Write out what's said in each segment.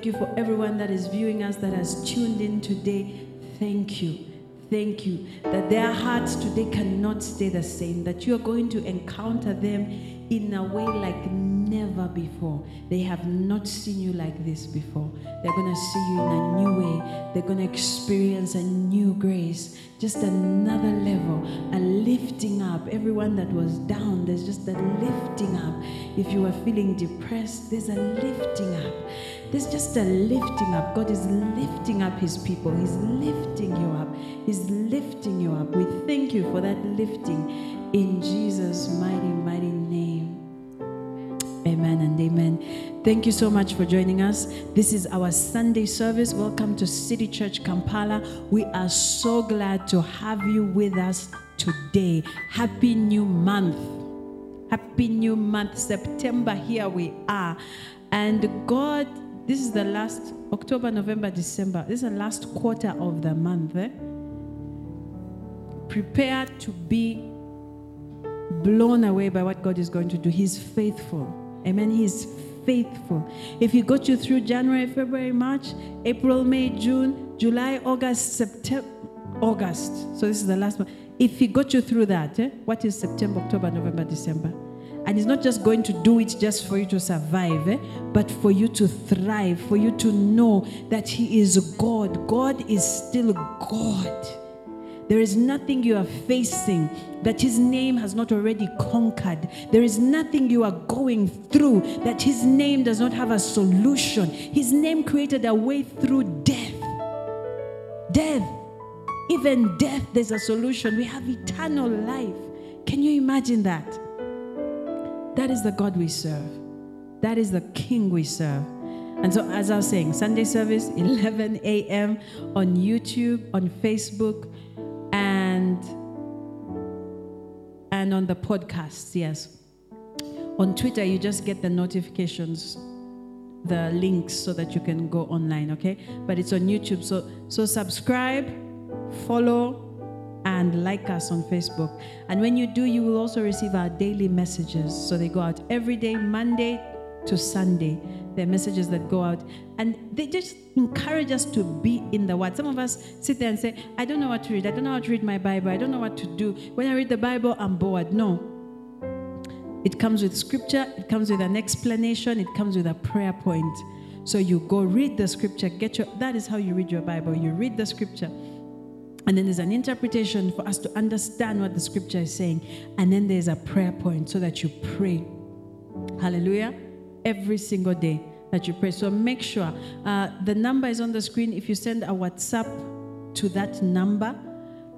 thank you for everyone that is viewing us, that has tuned in today. Thank you. Thank you that their hearts today cannot stay the same, that you are going to encounter them in a way like never before. They have not seen you like this before. They're going to see you in a new way. They're going to experience a new grace, just another level, a lifting up. Everyone that was down, there's just a lifting up. If you are feeling depressed, there's a lifting up. There's just a lifting up. God is lifting up His people. He's lifting you up. He's lifting you up. We thank you for that lifting in Jesus' mighty, mighty name. Amen and amen. Thank you so much for joining us. This is our Sunday service. Welcome to City Church Kampala. We are so glad to have you with us today. Happy new month. Happy new month, September. Here we are. And God, this is the last October, November, December. This is the last quarter of the month. eh? Prepare to be blown away by what God is going to do. He's faithful. Amen. He's faithful. If He got you through January, February, March, April, May, June, July, August, September, August. So this is the last one. If He got you through that, eh, what is September, October, November, December? And He's not just going to do it just for you to survive, eh, but for you to thrive, for you to know that He is God. God is still God. There is nothing you are facing that His name has not already conquered. There is nothing you are going through that His name does not have a solution. His name created a way through death. Death. Even death, there's a solution. We have eternal life. Can you imagine that? That is the God we serve. That is the King we serve. And so, as I was saying, Sunday service, 11 a.m. on YouTube, on Facebook, and and on the podcasts. Yes, on Twitter, you just get the notifications, the links, so that you can go online. Okay, but it's on YouTube. So so subscribe, follow, and like us on Facebook. And when you do, you will also receive our daily messages. So they go out every day, Monday to Sunday. They're messages that go out and they just encourage us to be in the Word. Some of us sit there and say, I don't know what to read. I don't know how to read my Bible. I don't know what to do. When I read the Bible, I'm bored. No. It comes with scripture, it comes with an explanation, it comes with a prayer point. So you go read the scripture, get your that is how you read your Bible. You read the scripture. And then there's an interpretation for us to understand what the scripture is saying. And then there's a prayer point so that you pray. Hallelujah. Every single day that you pray. So make sure uh, the number is on the screen. If you send a WhatsApp to that number,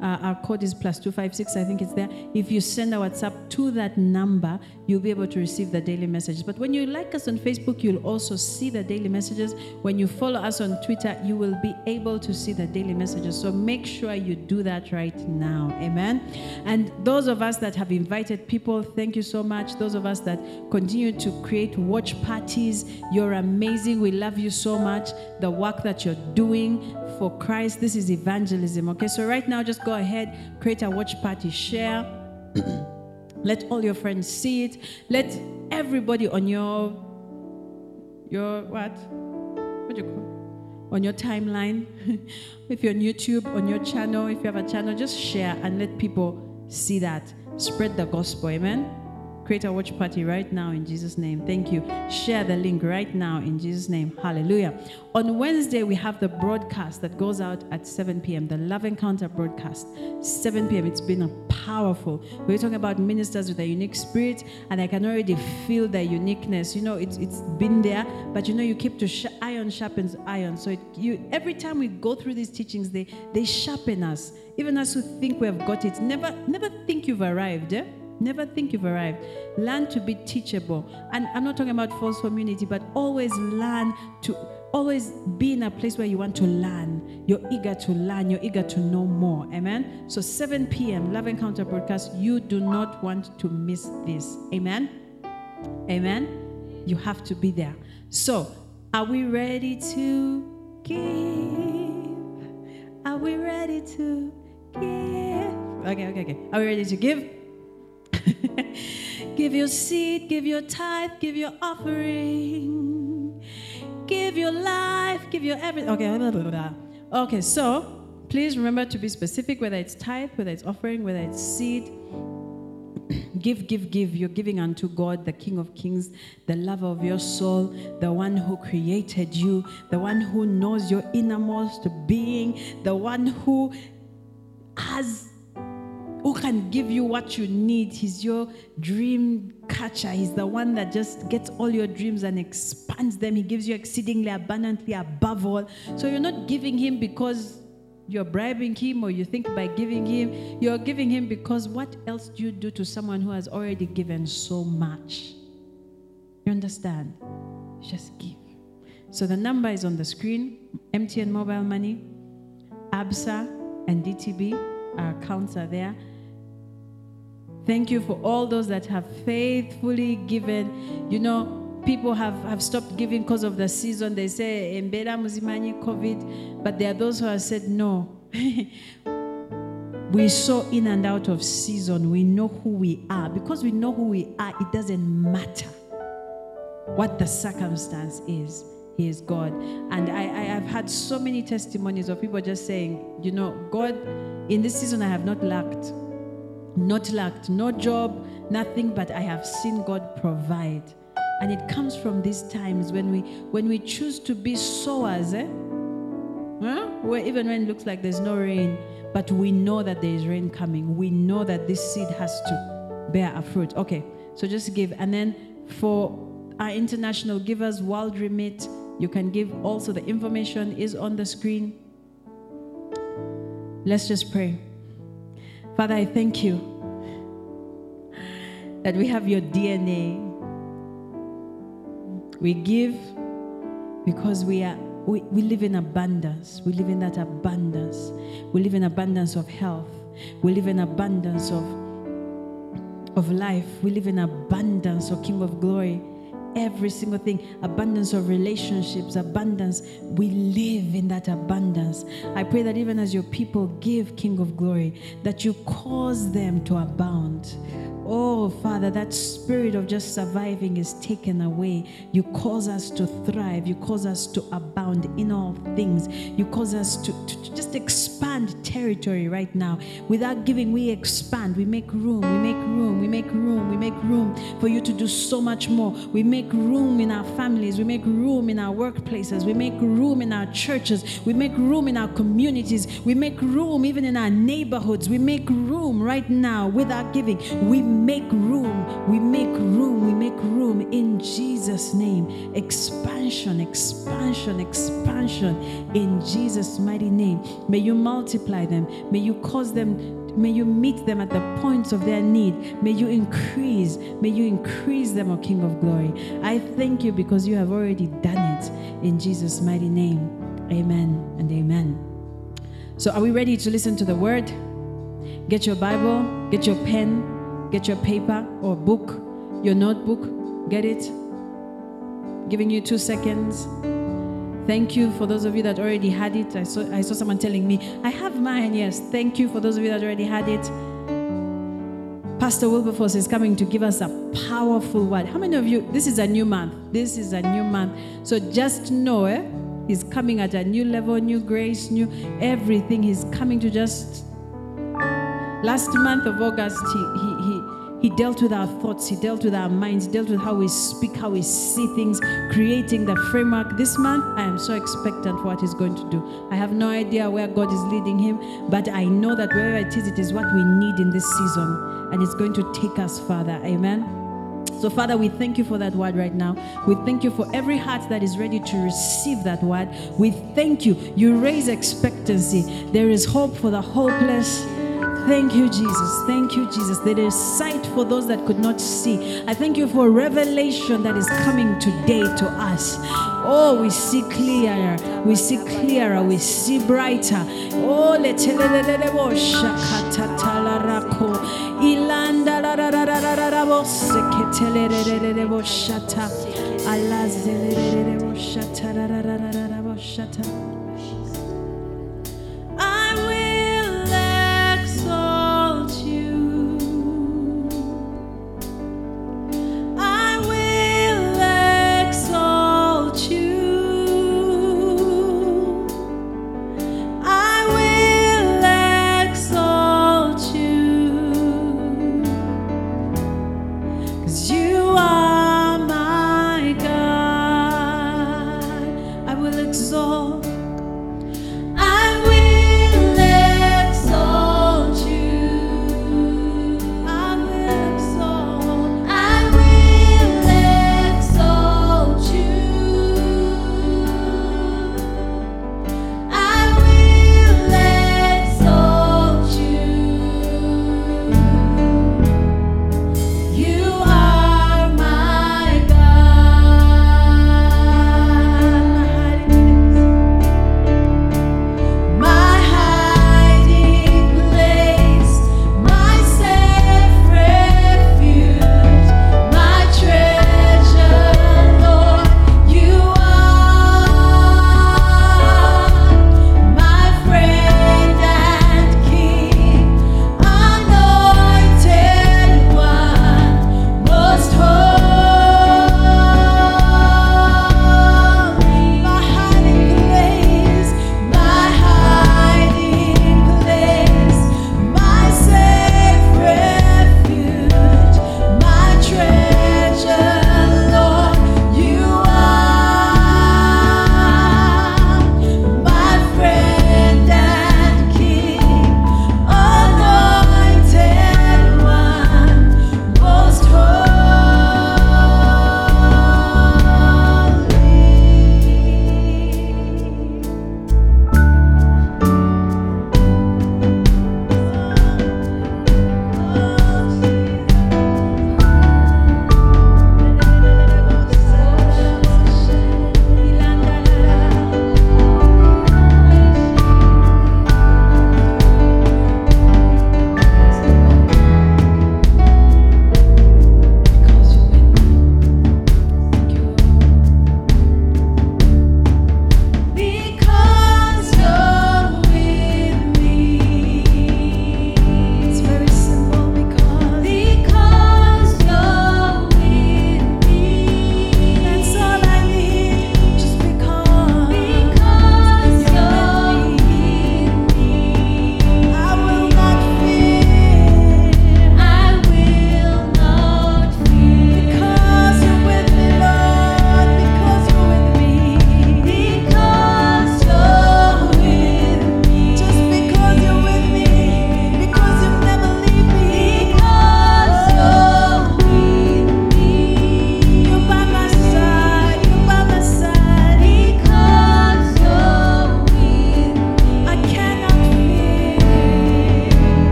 uh, our code is plus 256, I think it's there. If you send a WhatsApp to that number, you'll be able to receive the daily messages. But when you like us on Facebook, you'll also see the daily messages. When you follow us on Twitter, you will be able to see the daily messages. So make sure you do that right now. Amen. And those of us that have invited people, thank you so much. Those of us that continue to create watch parties, you're amazing. We love you so much. The work that you're doing for Christ, this is evangelism. Okay, so right now, just go ahead, create a watch party, share. Mm-hmm. Let all your friends see it. Let everybody on your your what? What do you call? On your timeline, if you're on YouTube, on your channel, if you have a channel, just share and let people see that. Spread the gospel, amen. Create a watch party right now in Jesus' name. Thank you. Share the link right now in Jesus' name. Hallelujah. On Wednesday, we have the broadcast that goes out at 7 p.m., the Love Encounter broadcast. 7 p.m. It's been a powerful. We're talking about ministers with a unique spirit, and I can already feel their uniqueness. You know, it's it's been there, but you know, you keep to sh- iron sharpens iron. So it, you every time we go through these teachings, they they sharpen us. Even us who think we have got it, never never think you've arrived. Eh? Never think you've arrived. Learn to be teachable. And I'm not talking about false community, but always learn to always be in a place where you want to learn. You're eager to learn. You're eager to know more. Amen. So 7 p.m. Love Encounter broadcast. You do not want to miss this. Amen. Amen. You have to be there. So, are we ready to give? Are we ready to give? Okay, okay, okay. Are we ready to give? give your seed, give your tithe, give your offering, give your life, give your everything. Okay, blah, blah, blah. okay. So please remember to be specific, whether it's tithe, whether it's offering, whether it's seed. give, give, give. You're giving unto God, the King of Kings, the lover of your soul, the one who created you, the one who knows your innermost being, the one who has who can give you what you need. He's your dream catcher. He's the one that just gets all your dreams and expands them. He gives you exceedingly abundantly above all. So you're not giving him because you're bribing him or you think by giving him, you're giving him because what else do you do to someone who has already given so much? You understand? Just give. So the number is on the screen MTN Mobile Money, ABSA, and DTB. Our accounts are there. Thank you for all those that have faithfully given. You know, people have, have stopped giving because of the season. They say, Mbera Muzimani COVID. But there are those who have said, no. we saw in and out of season. We know who we are. Because we know who we are, it doesn't matter what the circumstance is. He is God. And I, I have had so many testimonies of people just saying, you know, God, in this season I have not lacked not lacked, no job, nothing, but I have seen God provide. And it comes from these times when we when we choose to be sowers, eh? Huh? Where even when it looks like there's no rain, but we know that there is rain coming. We know that this seed has to bear a fruit. Okay, so just give. And then for our international givers, World Remit, you can give also. The information is on the screen. Let's just pray. Father, I thank you that we have your DNA. We give because we are we, we live in abundance. We live in that abundance. We live in abundance of health. We live in abundance of of life. We live in abundance, O King of Glory every single thing abundance of relationships, abundance. We live in that abundance. I pray that even as your people give, King of Glory, that you cause them to abound. Oh, Father, that spirit of just surviving is taken away. You cause us to thrive. You cause us to abound in all things. You cause us to, to, just expand territory right now. Without giving, we expand. We make room. We make room. We make room. We make room for you to do so much more. We make room in our families. We make room in our workplaces. We make room in our churches. We make room in our communities. We make room even in our neighborhoods. We make room right now with our giving. We make room. We make room. We make room in Jesus' name. Expansion, expansion, expansion in Jesus' mighty name. May you multiply them. May you cause them May you meet them at the points of their need. May you increase. May you increase them, O King of Glory. I thank you because you have already done it in Jesus' mighty name. Amen and amen. So, are we ready to listen to the word? Get your Bible, get your pen, Get your paper or book, your notebook, get it. Giving you two seconds. Thank you for those of you that already had it. I saw, I saw someone telling me, I have mine. Yes, thank you for those of you that already had it. Pastor Wilberforce is coming to give us a powerful word. How many of you? This is a new month. This is a new month. So just know, eh? He's coming at a new level, new grace, new everything. He's coming to just Last month of August, he, he, he, dealt with our thoughts, He dealt with our minds, He dealt with how we speak, how we see things, creating the framework. This month, I am so expectant for what He's going to do. I have no idea where God is leading Him, but I know that wherever it is, it is what we need in this season, and it's going to take us further. Amen. So, Father, we thank you for that word right now. We thank you for every heart that is ready to receive that word. We thank you. You raise expectancy. There is hope for the hopeless. Thank you, Jesus. Thank you, Jesus. There is sight for those that could not see. I thank you for revelation that is coming today to us. Oh, we see clearer. We see clearer. We see brighter. Oh, letelelelebo shakatalarako.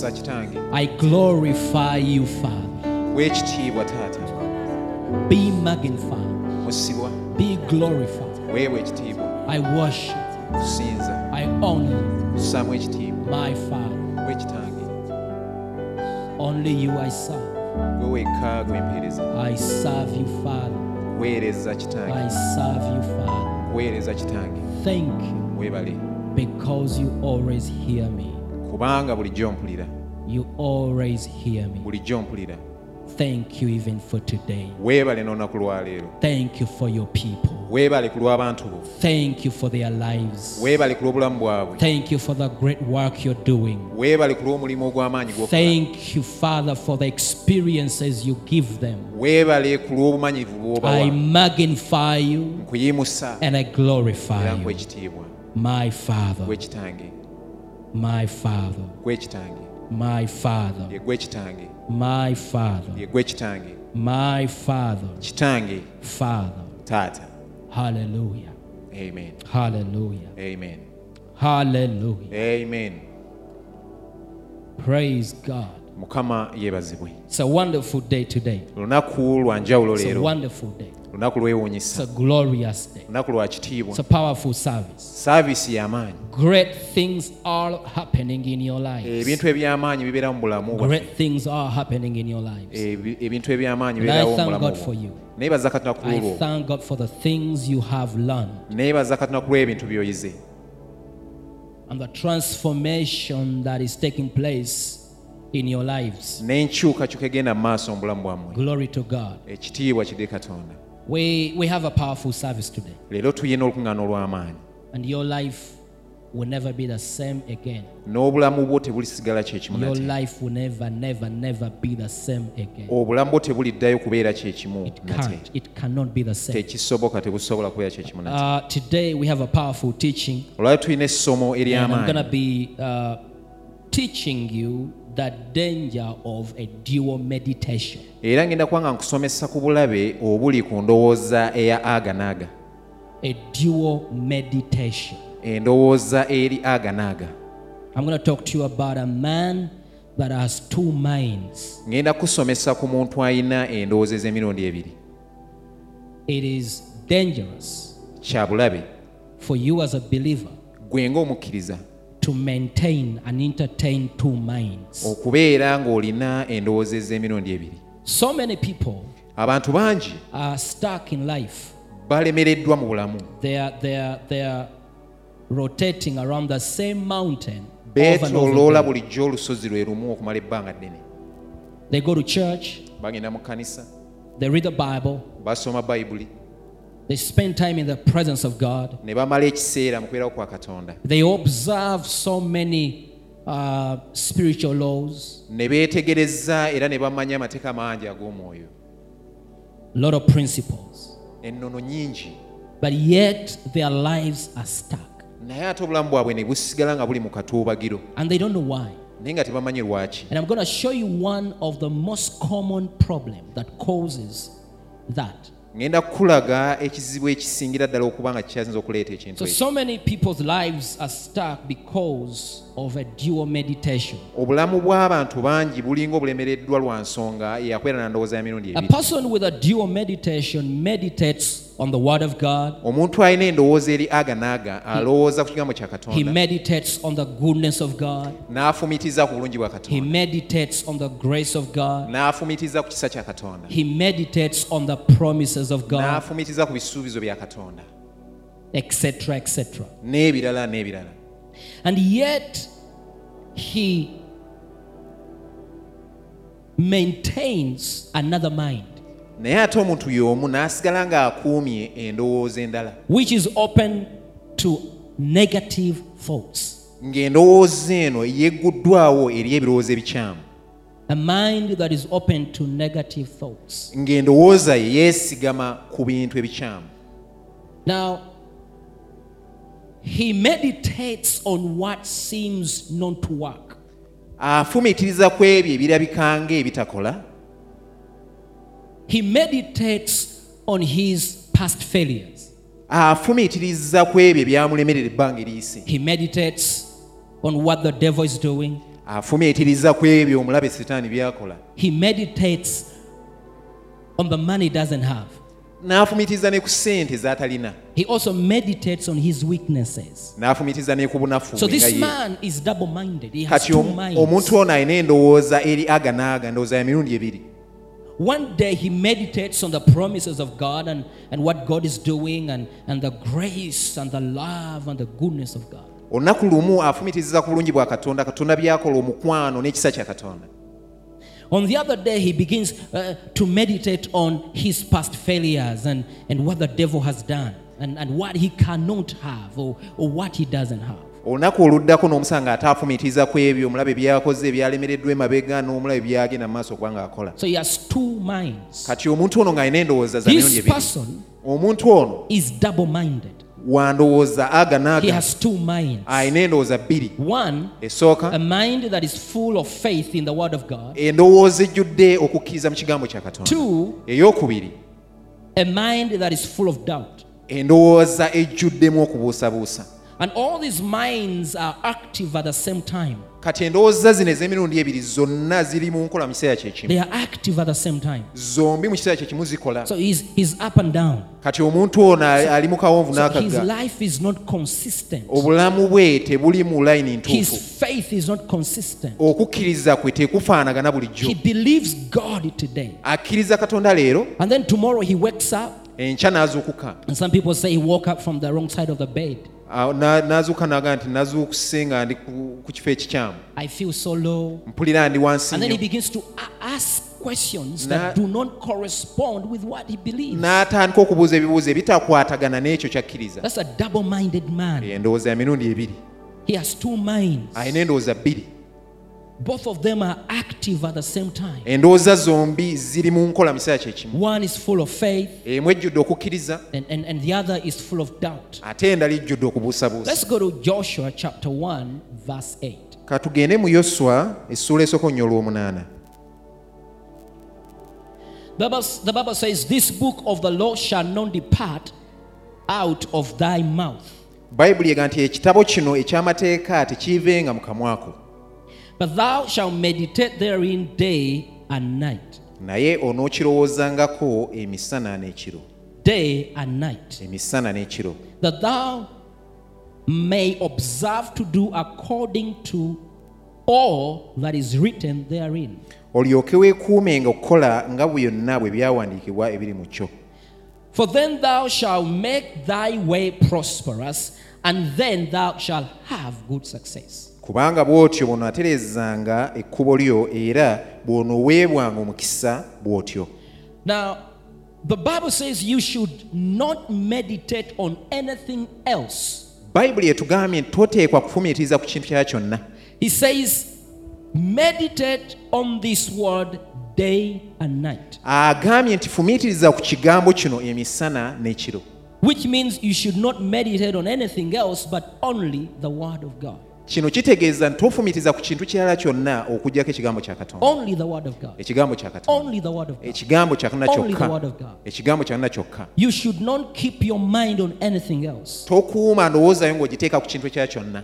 Nkuyimusa kitange I glorify you, Father. weekitiibwa taata Be magnified. musibwa Be glorified. weebwa ekitiibwa I worship. tusinza I honor you, tussaamu ekitiibwa my Father. wekitange Only you I serve. gwe wekka gwempeereza I serve you, Father. weereza kitange I serve you, Father. weereza kitange Thank you weebale because you always hear me. Kubanga bulijjo mpulira You always hear me. bulijjo mpulira Thank you even for today. weebale n'olunaku lwaleero Thank you for your people. weebale ku lw'abantu bo Thank you for their lives. weebale ku lw'obulamu bwabwe Thank you for the great work you're doing. weebale ku lw'omulimu ogw'amaanyi gw'okola Thank you, Father, for the experiences you give them. weebale ku lw'obumanyivu I magnify you nkuyimusa and I glorify you. My Father, my Father, gwekitange my Father, ye gwekitange my Father, ye gwekitange my Father, kitange Father. taata Hallelujah. amen Hallelujah. amen Hallelujah. amen Praise God. mukama yeebazibwe It's a wonderful day today. lunaku lwa njawulo It's a leero wonderful day. lunaku lwewuunyisa lunaku lwa eh, ebintu ebyamaanyi bibeera mu bulamu eh, ebintu ebyamaanyi bibeerawo katonda ku lulwo katonda ku lw'ebintu by'oyize. And the transformation that is taking place ekitiibwa eh, kidde katonda. We, we have a powerful service today, leero olukuŋŋaana olw'amaanyi and your life will never be the same again. n'obulamu bwo tebulisigala kyekimu Your nate life will never, never, never be the same again. obulamu bwo tebuliddayo kubeera kyekimu It nate can't. It cannot be the same. tekisoboka tebusobola kubeera kyekimu nate Uh, today we have a powerful teaching, tulina essomo and I'm going to ery'amaanyi be uh, teaching you the danger of a dual meditation. era ngenda kuba nga nkusomesa ku bulabe obuli ku ndowooza eya aga naaga A dual meditation. endowooza eri aga naaga I'm going to talk to you about a man that has two minds. ngenda kusomesa ku muntu alina endowooza ez'emirundi ebiri It is dangerous kya bulabe for you as a believer gwe ng'omukkiriza to maintain and entertain two minds. okubeera ng'olina endowooza ez'emirundi ebiri So many people abantu bangi are stuck in life. balemereddwa mu bulamu They are, they are, they are rotating around the same mountain again. bulijjo olusozi lwe lumu okumala ebbanga ddene They go to church, bagenda mu kkanisa they read the Bible, basoma bayibuli they spend time in the presence of God, ne bamala ekiseera mu kubeerawo kwa katonda. They observe so many uh, spiritual laws, ne beetegereza era ne bamanya amateeka mangi ag'omwoyo. A lot of principles, ennono nyingi but yet their lives are stuck. Naye ate obulamu bwabwe ne busigala nga buli mu katuubagiro. And they don't know why. naye nga tebamanyi lwaki. And I'm going to show you one of the most common problem that causes that. Kukulaga ekizibu ekisingira ddala okuba nga kikyasinza okuleeta ekintu So, so many people's lives are stuck because of a dual meditation. obulamu bw'abantu bangi bulinga obulemereddwa lwa nsonga yakwera na ndowooza ya mirundi A person with a dual meditation meditates on the Word of God, omuntu alina endowooza eri aga naaga alowooza ku kigambo kya he katonda meditates on the goodness of God, n'afumitiza ku bulungi bwa he katonda meditates on the grace of God, n'afumitiza ku kisa kya katonda. He meditates on the promises of God, n'afumitiza ku bisuubizo bya katonda. Etc. etc. n'ebirala n'ebirala And yet, he maintains another mind, naye ate omuntu y'omu n'asigala ng'akuumye endowooza endala which is open to negative thoughts. ng'endowooza eno yegguddwawo eri ebirowoozo ebikyamu A mind that is open to negative thoughts. ng'endowooza ye yeesigama ku bintu ebikyamu Now, he meditates on what seems not to work. afumiitiriza ku ebyo ebirabika ng'ebitakola he meditates on his past failures. afumiitiriza ku ebyo ebyamulemerera ebbanga eriyise He meditates on what the devil is doing. afumiitiriza ku ebyo omulabe setaani byakola He meditates on the money he doesn't have. N'afumiitiriza ne ku ssente z'atalina He also meditates on his weaknesses. n'afumiitiriza ne ku bunafu So this man is double minded. He has kati two minds. omuntu ono alina endowooza eri aga n'aga ndowooza ya mirundi ebiri One day he meditates on the promises of God and, and what God is doing and, and the grace and the love and the goodness of God. olunaku lumu afumiitiriza ku bulungi bwa katonda katonda byakola omukwano n'ekisa kya katonda On the other day, he begins uh, to meditate on his past failures and, and what the devil has done and, and what he cannot have or, or what he doesn't have. olunaku oluddako n'omusanga ate afumiitiriza ku ebyo omulaba ebyakoze ebyalemereddwa emabega n'omulaba ebyagenda mu maaso okuba ng'akola So he has two minds. kati omuntu ono ng'alina endowooza za mirundi This ebiri person omuntu ono wa ndowooza aga. Naga alina endowooza bbiri. Esooka. endowooza ejjudde okukkiriza mu kigambo kya katonda. Ey'okubiri endowooza ejjuddemu okubuusabuusa. And all these minds are active at the same time. Kati endowooza zino ez'emirundi ebiri zonna ziri mu nkola mu kiseera kyekimu They are active at the same time. zombi mu kiseera kyekimu zikola So he's, he's up and down. kati omuntu ono ali mu kawonvu n'akagga life is not consistent. obulamu bwe tebuli mu layini His ntuufu faith is not consistent. okukkiriza kwe tekufaanagana bulijjo He believes God today. akkiriza katonda leero And then tomorrow he wakes up. enkya n'azuukuka And some people say he woke up from the wrong side of the bed. Awo na- n'azuukuka nti nazuukuse nga ndi ku kifo ekikyamu I feel so low. mpulira ndi wansi And then he begins to ask questions that do not correspond with what he believes. n'atandika okubuuza ebibuuzo ebitakwatagana n'ekyo ky'akkiriza That's a double minded man. endowooza ya mirundi ebiri He has two minds. alina endowooza bbiri Both of them are active at the same time. endowooza zombi ziri mu nkola mu kiseera kyekimu One is full of faith, emu ejjudde okukkiriza and, and, and the other is full of doubt. ate endala ejjudde okubuusabuusa Let's go to Joshua chapter 1, verse 8. katugende mu yoswa essuula esooka onnyo olw'omunaana the Bible says, This book of the law shall not depart out of thy mouth, bayibuli ega nti ekitabo kino eky'amateeka tekiivenga mu kamwako but thou shalt meditate therein day and night. naye onookirowoozangako emisana n'ekiro Day and night. emisana n'ekiro That thou may observe to do according to all that is written therein. olyoke weekuumenga okukola nga byonna bwe byawandiikibwa ebiri mu kyo For then thou shalt make thy way prosperous, and then thou shalt have good success. Kubanga bw'otyo bw'onaaterezanga ekkubo lyo era bw'onooweebwanga omukisa bw'otyo Now, the Bible says you should not meditate on anything else. bayibuli etugambye nti toteekwa kufumiitiriza ku kintu kya kyonna He says, meditate on this word day and night, agambye nti fumiitiriza ku kigambo kino emisana n'ekiro which means you should not meditate on anything else but only the word of God. kino kitegeeza tofumitiriza ku kintu kirala kyonna okugjako ekigambo kya katonda. Ekigambo kyokka. tokuuma ndowoozayo ng'ogiteeka ku kintu ekirala kyonna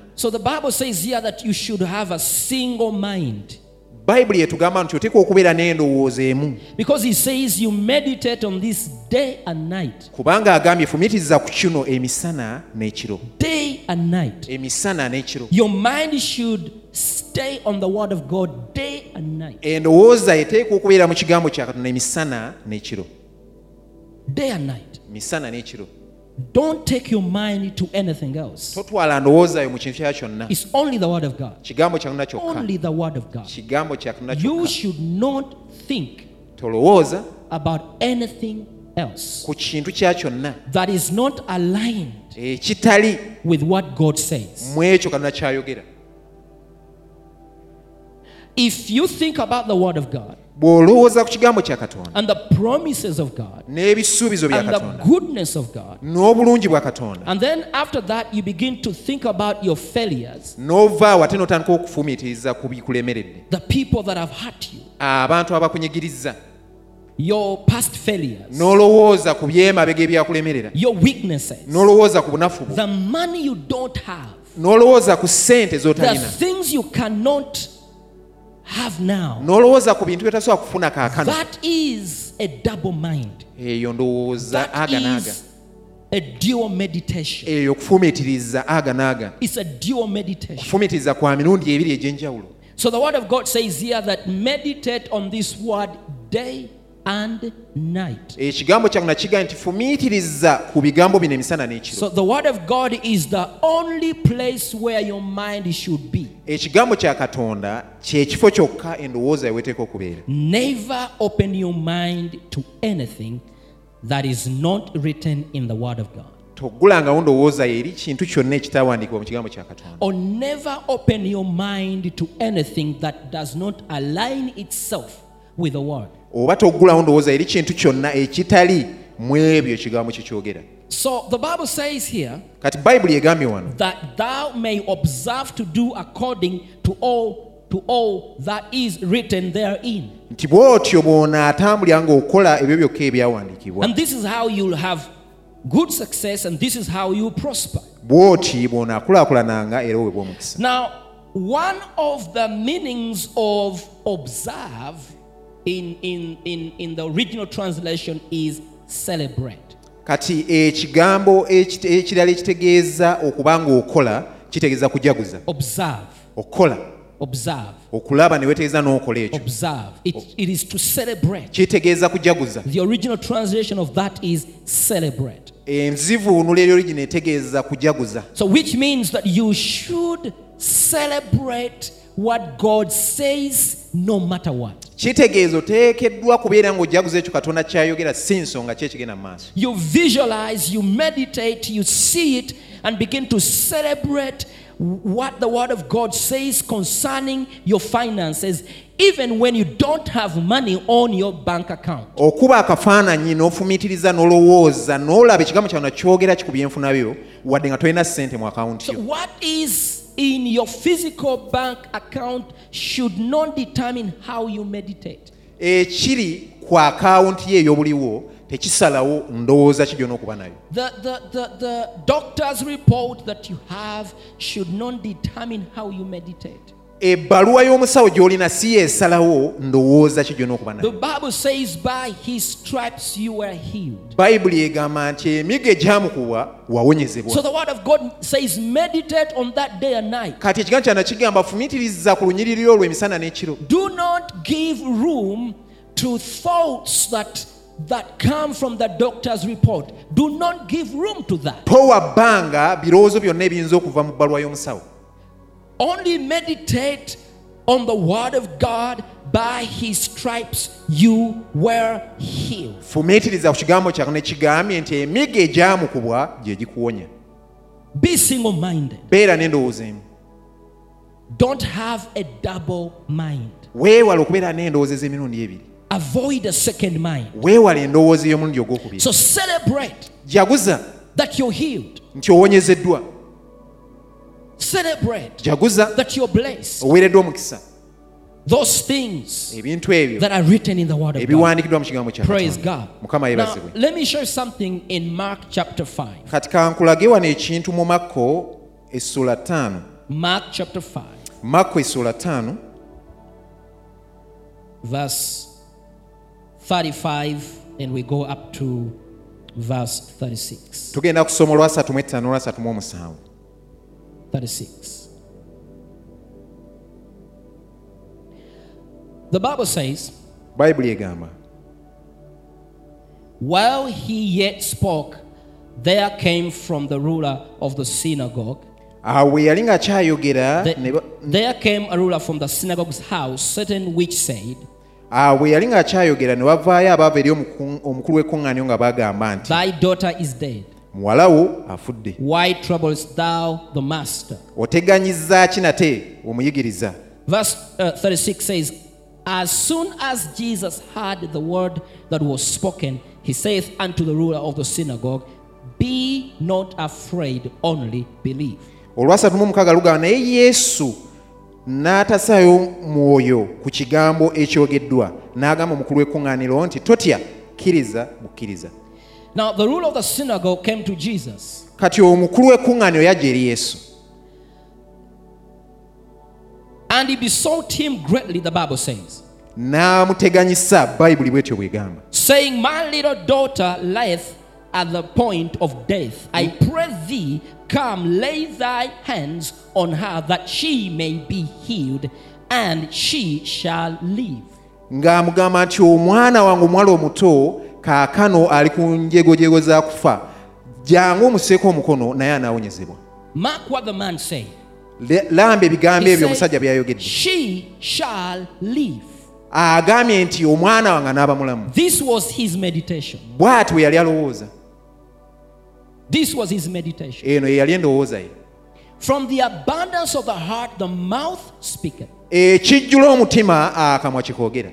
bayibuli etugamba nti oteekwa okubeera n'endowooza emu Because he says you meditate on this day and night. kubanga agambye fumiitiriza ku kino emisana n'ekiro Day and night. emisana n'ekiro Your mind should stay on the word of God day and night. endowooza eteekwa okubeera mu kigambo kya katonda emisana n'ekiro Day and night. misana n'ekiro Don't take your mind to anything else. totwala ndowoozayo mu kintu kya kyonna It's only the word of God. kigambo kya kyokka Only the word of God. kigambo You kyokka should not think tolowooza about anything else ku kintu kya kyonna that is not aligned ekitali with what God says. mu ekyo katonda kyayogera If you think about the word of God bw'olowooza ku kigambo kya katonda n'ebisuubizo bya katonda n'obulungi bwa katonda. N'ova ate n'otandika okufumiitiriza ku bikulemeredde abantu abakunyigirizza nolowooza ku byemabega ebyakulemerera. Nolowooza ku bunafu bwo. Nolowooza ku ssente z'otalina have now. n'olowooza ku bintu byetasobola kufuna kaakano That is a double mind. eyo ndowooza aga naaga a dual meditation. eyo kufumiitiriza aga naaga It's a dual meditation. kufumiitiriza kwa mirundi ebiri egy'enjawulo So the word of God says here that meditate on this word day and night. ekigambo kyange nakigamba nti fumiitiriza ku bigambo bino emisana n'ekiro So the word of God is the only place where your mind should be. ekigambo kya katonda kyekifo kyokka endowooza weteeka okubeera Never open your mind to anything that is not written in the word of God. toggulangawo ndowooza eri kintu kyonna ekitawandiikibwa mu kigambo kya katonda Or never open your mind to anything that does not align itself with the word. Oba toggulawo ndowooza eri kintu kyonna ekitali mu ebyo ekigambo kyekyogera So the Bible says here that thou may observe to do according to all to all that is written therein. nti bw'otyo bw'onaatambulira ng'okola ebyo byokka ebyawandiikibwa And this is how you'll have good success and this is how you prosper. bw'oti bw'onaakulaakulananga era owe bw'omukisa Now, one of the meanings of observe in, in, in, in the original translation is celebrate. kati eh, ekigambo ekite- eh, ekirala eh, ekitegeeza okuba ng'okola kitegeeza kujaguza Observe, okukola okulaba ne wetegeeza n'okola ekyo observe. It, it is to celebrate. kitegeeza kujaguza The original translation of that is celebrate. enzivuunula ery'origina etegeeza kujaguza So, which means that you should celebrate what God says no matter what. kitegeeza oteekeddwa kubeera ng'ojaguza ekyo katonda kyayogera si nsonga ki ekigenda mu maaso You visualize, you meditate, you see it, and begin to celebrate what the Word of God says concerning your finances, even when you don't have money on your bank account. okuba akafaananyi n'ofumiitiriza n'olowooza n'olaba ekigambo kyano kyogera kikubya enfuna byo wadde nga tolina ssente mu akawunti yo what is in your physical bank account should not determine how you meditate. ekiri ku akawunti ye ey'obuliwo tekisalawo ndowooza ki gy'onookuba nayo The, the, the, the doctor's report that you have should not determine how you meditate. ebbaluwa y'omusawo gy'olina si yeesalawo ndowooza ki gy'ona okuba bayibuli egamba nti emigo egyamukuwa wawonyezebwakati ekigambo kyana kigamba fumiitiriza ku lunyiririro olwo emisana n'ekiro. To thoughts that that come from the doctor's report. Do not give room to that. Towa bbanga birowoozo byonna ebiyinza okuva mu bbaluwa y'omusawo. Only meditate on the word of God. By his stripes you were healed. fumiitiriza ku kigambo kyako ne kigambye nti emigo egyamukubwa gye gikuwonya Be single minded. beera n'endowooza emu Don't have a double mind. weewale okubeera n'endowooza ez'emirundi ebiri Avoid a second mind. weewale endowooza ey'omulundi ogwokubiri So celebrate jaguza that you're healed. nti owonyezeddwa Celebrate jaguza that you're blessed. oweereddwa omukisa Those things ebintu ebyo that are written in the Word of God. ebiwandiikiddwa mu kigambo kya Praise God. Now, yeebazibwe let me show you something in Mark chapter 5. kati kankulage wano ekintu mu makko essula 5 Mark chapter 5, makko essula 5 verse 35, and we go up to verse 36. tugenda kusoma olwa 35 olwa 37 36. The Bible says, egamba While he yet spoke, there came from the ruler of the synagogue. awo bwe yali ng'akyayogera the- there came a ruler from the synagogue's house, certain which said, awo bwe yali ng'akyayogera ne wavaayo abaava eri omukulu nga bagamba nti Thy daughter is dead. Muwala wo afudde Why troubles thou the master? oteganyizza ki nate omuyigiriza Verse uh, 36 says, As soon as Jesus heard the word that was spoken, he saith unto the ruler of the synagogue, Be not afraid, only believe. olwa 36 lugamba naye yesu n'atasaayo mwoyo ku kigambo ekyogeddwa n'agamba omukulu w'ekkuŋŋaaniro nti totya kkiriza bukkiriza Now, the ruler of the synagogue came to Jesus kati omukulu w'ekkuŋŋaaniro yajja eri yesu and he besought him greatly, the Bible says, n'amuteganyisa bayibuli bw'etyo bw'egamba saying, My little daughter lieth at the point of death. I pray thee, come lay thy hands on her that she may be healed, and she shall live. ng'amugamba nti omwana wange omuwala omuto kaakano ali ku njegojego za kufa jangu omuseeko omukono naye anaawonyezebwa. Lamba ebigambo ebyo omusajja by'ayogedde She shall live. agambye nti omwana wange anaaba mulamu. This was his meditation. bw'ati bwe yali alowooza. This was eno yeyali endowooza ye. From the abundance of the heart, the mouth speaketh. ekijjula omutima akamwa kikoogera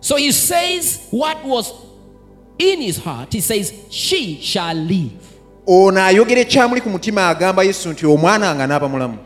So he says what was in his heart. He says, She shall live. ono ayogera ekyamuli ku mutima agamba yesu nti omwana mulamu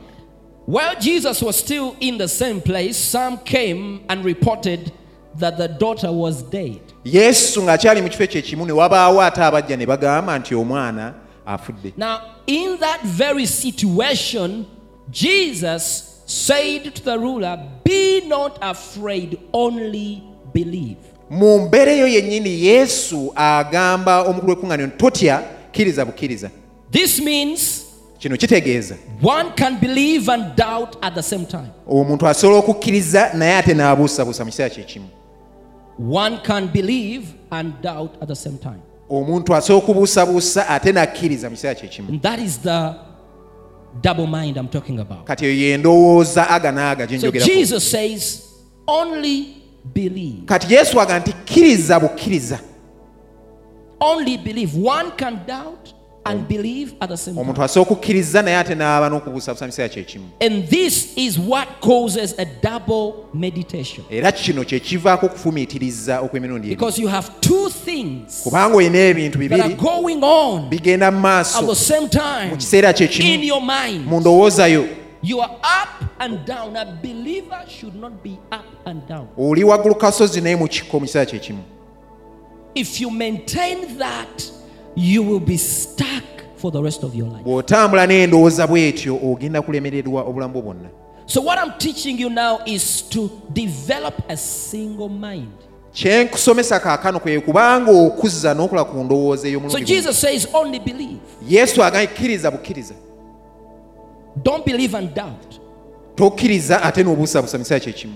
While Jesus was still in the same place, some came and reported that the daughter was dead. yesu ng'akyali mu kifo ekyo ekimu ne wabaawo ate abajja ne bagamba nti omwana afudde Now, in that very situation, Jesus said to the ruler, Be not afraid, only believe. Mu mbeera eyo yennyini yesu agamba omukulu w'ekkuŋŋaaniro nti totya kkiriza bukkiriza This means kino kitegeeza one can believe and doubt at the same time. omuntu asobola okukkiriza naye ate n'abuusabuusa mu kiseera kyekimu One can believe and doubt at the same time. omuntu asobola okubuusabuusa ate n'akkiriza mu kiseera kyekimu that is the double mind I'm talking about. kati eyo yendowooza aga n'aga gye njogera Jesus says, only believe. kati yesu aga nti kkiriza bukkiriza Only believe. One can doubt and believe at the same time. omuntu asobola okukkiriza naye ate n'aba n'okubuusabuusa mu kiseera kyekimu And this is what causes a double meditation. era kino kye kivaako okufumiitiriza okw'emirundi Because you have two things kubanga olina ebintu bibiri going on bigenda mu at the same time mu kiseera in your mind. mu ndowoozayo You are up and down. A believer should not be up and down. oli waggulu kasozi naye mu kikko mu kiseera kyekimu If you maintain that, you will be stuck for the rest of your life. bw'otambula n'endowooza bw'etyo ogenda kulemererwa obulamu bwo bwonna So, what I'm teaching you now is to develop a single mind. kye nkusomesa kaakano kwe kubanga okuzza n'okola ku ndowooza ey'omulundi gumu. Jesus says, only believe. yesu agakkiriza bukkiriza Don't believe and doubt. tokkiriza ate n'obuusabuusa misaya kye kimu.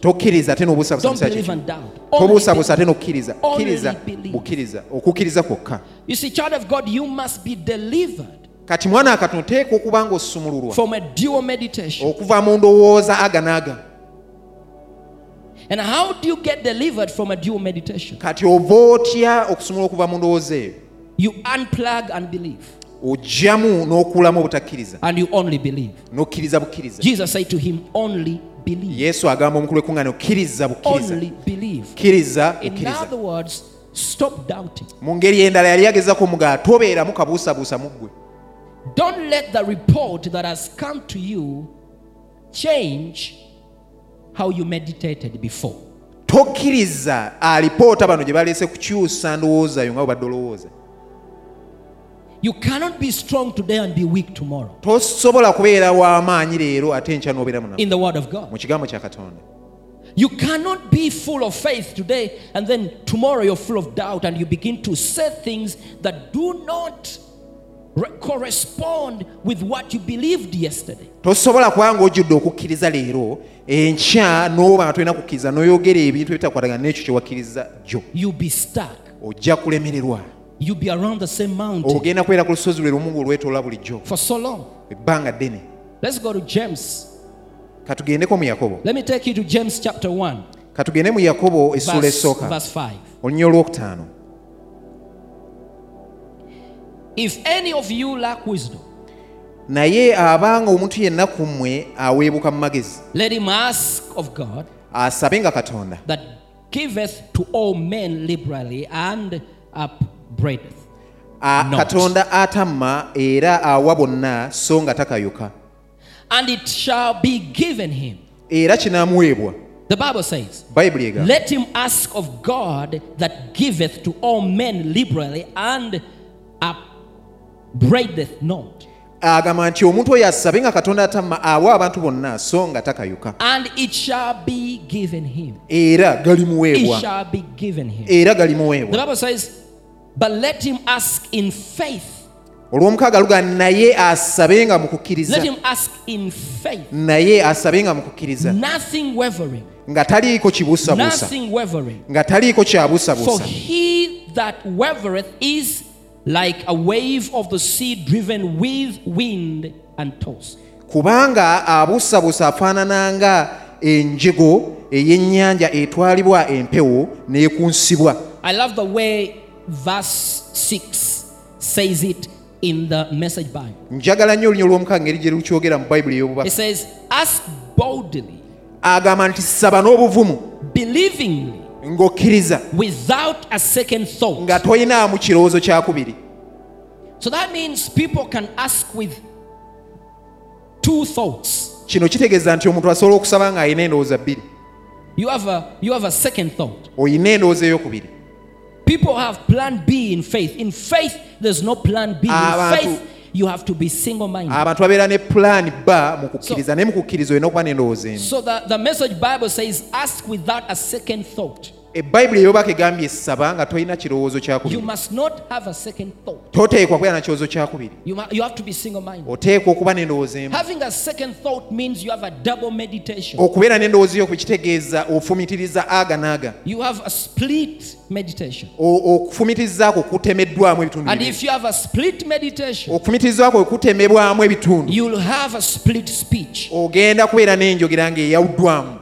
Tokkiriza ate n'obuusabuusa tobuusabuusa ate n'okkiriza. kkiriza bukkiriza. Okukkiriza kwokka. Kati mwana akatonda teeka okuba ng'osumululwa. okuva mu ndowooza aga n'aga. Kati ova otya okusumula okuva mu ndowooza eyo? Ojjamu n'okuulamu obutakkiriza and you only believe. n'okkiriza bukkiriza Jesus said to him, Only believe. yesu agamba omukulu w'ekkuŋŋaaniro kkiriza bukkiriza Only believe. kkiriza In other words, stop doubting. mu ngeri endala yali yagezako mugaa tobeeramu kabuusabuusa mu ggwe Don't let the report that has come to you change how you meditated before. tokkiriza alipoota bano gye baleese kukyusa ndowoozayo nga bwe badde olowooza You cannot be strong today and be weak tomorrow tosobola kubeera w'amaanyi leero ate enkya n'obeera munamu in the Word of God. mu kigambo kya katonda You cannot be full of faith today and then tomorrow you're full of doubt and you begin to say things that do not re- correspond with what you believed yesterday. tosobola kuba ngaojjudde okukkiriza leero enkya n'oba nga tolina kukkiriza n'oyogera ebintu ebitakwatagana n'ekyo kye wakkiriza jjo You'll be stuck. ojja kulemererwa You'll be around the same mountain ogenda kwera ku lusozi lwe lumu ng'olwetoola bulijjo for so long. ebbanga ddene Let's go to James. katugendeko mu yakobo Let me take you to James chapter 1, katugende mu yakobo essuula verse, esooka verse 5. olunya olwokutaano If any of you lack wisdom, naye abanga omuntu yenna ku mmwe aweebuka mu magezi let him ask of God asabe nga katonda that giveth to all men liberally and. A- katonda atamma era awa bonna so nga takayuka And it shall be given him. era kinaamuweebwa The Bible says, Let him ask of God that giveth to all men liberally and upbraideth not. agamba nti omuntu oyo asabe nga katonda atamma awa abantu bonna so nga takayuka And it shall be given him. era It galimuweebwa shall be given him. era The galimuweebwa Bible says, But let him ask in faith. olw'omukaaga luga naye asabe nga mu kukkiriza Let him ask in faith. naye asabe nga mu kukkiriza Nothing wavering. nga taliiko kibuusabuusa Nothing wavering. nga taliiko For kyabuusabuusa he that wavereth is like a wave of the sea driven with wind and tossed. kubanga abuusabuusa afaanana nga enjego ey'ennyanja etwalibwa empewo n'ekunsibwa I love the way verse 6 says it in the message Bible. njagala nnyo olunya olw'omukaaga ngeri gye lukyogera mu bayibuli ey'obubaka says, Ask boldly, agamba nti saba n'obuvumu believingly, ng'okkiriza without a second thought. nga toyinaamu kirowoozo kyakubiri So that means people can ask with two thoughts. kino kitegeeza nti omuntu asobola okusaba ng'ayina endowooza bbiri You have a you have a second thought. oyina endowooza ey'okubiri People have plan B in faith. In faith, there's no plan B. In ah, faith, you have to be single-minded. Ah, abantu babeera ne bba mu kukkiriza naye mu kukkiriza olina okuba n'endowooza emu So the, the message Bible says, ask without a second thought. ebbayibuli eyobaka egambye essaba nga tolina kirowoozo kyakutoteekwa kubeera na kirowoozo kyakubiri. Oteekwa okuba n'endowooza emu. Okubeera n'endowooza yo kwekitegeeza ofumitiriza aga n'aga. Okufumitirizaako kutemeddwamu ebitundu okufumitirizaako ekutemebwamu ebitundu. ogenda kubeera n'enjogera ng'eyawuddwamu.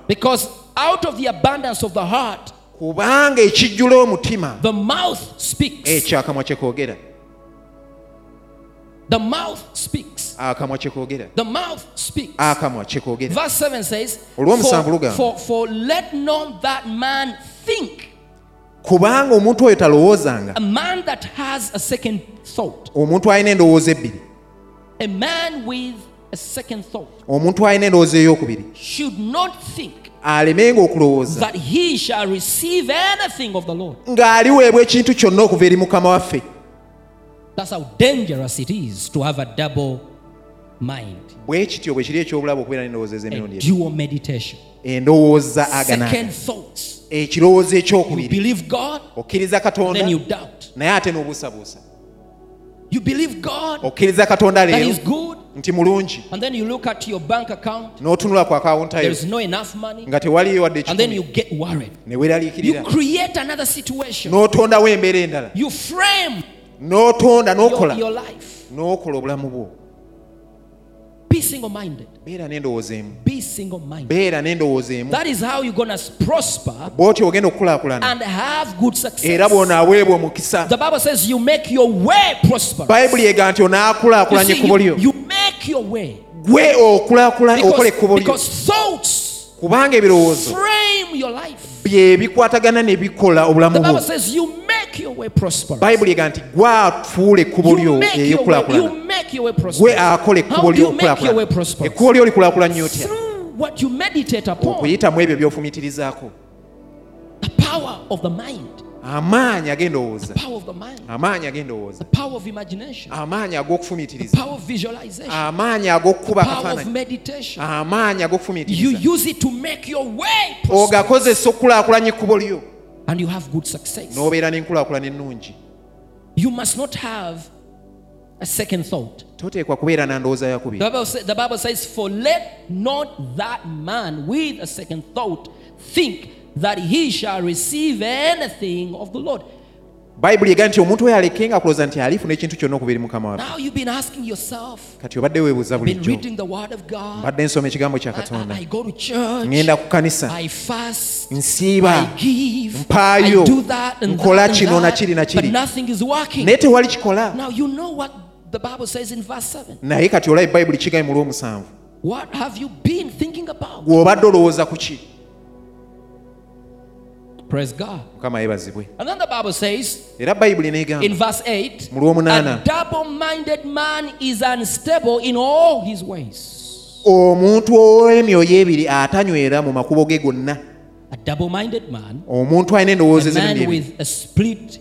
Out of the abundance of the heart kubanga ekijjula omutima ekyakamwa kye kwogera. The mouth speaks. The mouth speaks. Verse 7 says, for, for, for let not that man think kubanga omuntu oyo talowoozanga omuntu alina endowooza ebbiri omuntu alina endowooza ey'okubiri alemenga okulowooza. ng'aliweebwa ekintu kyonna okuva eri mukama waffe. Bwe kityo bwe kiri ekyobulabe okubeera n'endowooza ez'emirundi endowooza aganana. Ekirowoozo ekyokubiri. okkiriza katonda naye ate n'obuusabuusa. Okkiriza katonda leero. Nti mulungi. And then you look at your bank account, n'otunula ku akawunta yo there's no enough money, nga tewaliyo wadde and then you ekikumi get worried. ne You create another situation. n'otondawo embeera endala. You frame n'otonda n'okola. n'okola obulamu bwo Be single minded. beera n'endowooza emu Be single minded. beera n'endowooza emu That is how you're going prosper bw'otyo ogenda okukulaakulana and have good success. era bw'onaaweebwa omukisa The Bible says you make your way prosperous. bayibuli ega nti onaakulaakulanya ekkubo lyo you make your way. gwe okulaakula okola ekkubo lyo kubanga ebirowoozo frame your bye bikwatagana ne bikola obulamu bwo bayibuli ega nti gwe atuula ekkubo lyo ey'okulakulana gwe akola ekkubo lyo okulakulana ekkubo lyo likulakula nnyo otya? Okuyitamu ebyo by'ofumitirizaako amaanyi ag'endowooza amaanyi ag'endowooza amaanyi ag'okufumiitiriza amaanyi ag'okukuba akafaananyi. amaanyi ag'okufumiitiriza ogakozesa okukulaakulanya ekkubo lyo And you have good success. n'obeera n'enkulaakulana ennungi You must not have a second thought. toteekwa kubeera na ndowooza The yakubiri Bible, the Bible says, For let not that man with a second thought think that he shall receive anything of the Lord. bayibuli ega nti omuntu oyo aleke ng'akulowooza nti alifu n'ekintu kyonna okubeeri mukama waffe kati obadde weebuuza bulijjo nsoma ekigambo kya katonda. Ŋŋenda ku kanisa nsiiba mpaayo nkola kino nakiri nakiri naye tewali kikola. Naye kati olabe bayibuli kigaye mu lw'omusanvu. Olowooza ku ki? Praise God. mukama And then the Bible says era bayibuli in verse 8 mu lw'omunaana a double minded man is unstable in all his ways. omuntu ow'emyoyo ebiri atanywera mu makubo ge gonna. A double minded man, omuntu alina endowooza a man with a split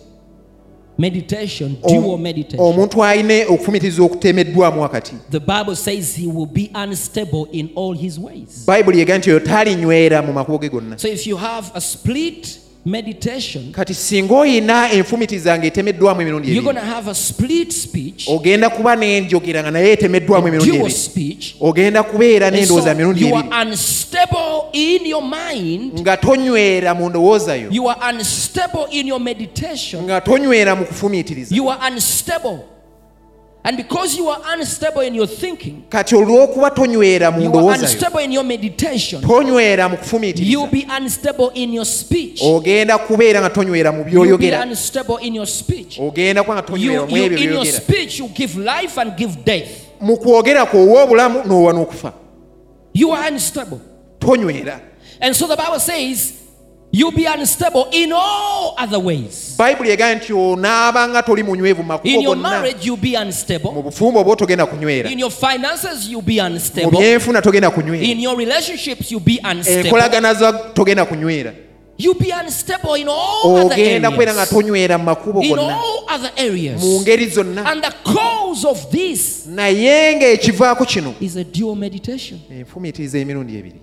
meditation, O- dual meditation. omuntu alina okufumitiriza okutemeddwamu wakati The Bible says he will be unstable in all his ways. bayibuli yega nti oyo talinywera mu makubo ge gonna So if you have a split kati singa oyina enfumitiriza ng'etemeddwamu emirundi you're gonna have a split speech, ogenda kuba n'enjogera nga naye etemeddwamu emirundi ebiri. ogenda kubeera n'endowooza mirundi ebiri are unstable in your mind, nga tonywera mu ndowooza yo you are unstable in your meditation, nga tonywera mu kufumiitiriza. You are unstable. And because you are unstable in your thinking, kati olw'okuba tonywera mu you are unstable in your meditation, tonywera mu you'll kufumiitiriza be unstable in your speech. ogenda kubeera nga tonywera mu You'll be byoyogera unstable in your speech. ogenda kuba nga tonywera You, mu you, ebyo in your byoyogera speech, you give life and give death. mu kwogera kwo owa n'owa n'okufa You are unstable. tonywera And so the Bible says, you'll be unstable in all other ways. bayibuli egamba nti onaabanga toli munywevu In your marriage, you'll be mu unstable. bufumbo oba togenda kunywera In your finances, you'll be mu unstable. byenfuna togenda kunywera In your relationships, you'll be unstable. enkolagana za togenda kunywera You'll be unstable in all other ogenda kubeera nga areas. tonywera mu makubo In gonna all other areas. mu ngeri zonna And the cause of this naye ng'ekivaako kino is a dual meditation. enfumiitiriza emirundi ebiri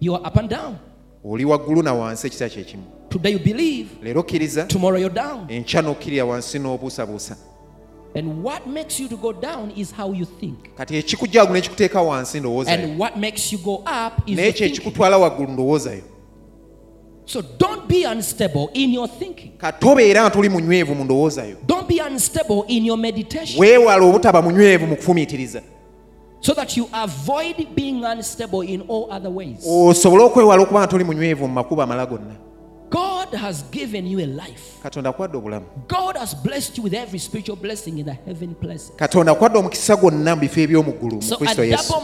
You are up and down. Oli waggulu na wansi ekisa kyekimu Today you believe, leero okkiriza tomorrow you're down. enkya n'okkirira wansi n'obuusabuusa And what makes you to go down is how you think. kati ekikujjaagu n'ekikuteeka wansi ndowoozayo And what makes you go up is naye your kye thinking. kikutwala waggulu ndowoozayo So don't be unstable in your thinking. katobeera nga tuli munywevu mu ndowoozayo Don't be unstable in your meditation. weewala obutaba munywevu mu kufumiitiriza So that you avoid being unstable in all other ways. osobole okwewala okuba nga toli munywevu mu makubo amala gonna God has given you a life. God has blessed you with every spiritual blessing in the heavenly places. katonda akwadde omukisa gwonna mu bifo eby'omu ggulu mu So a kristo yesu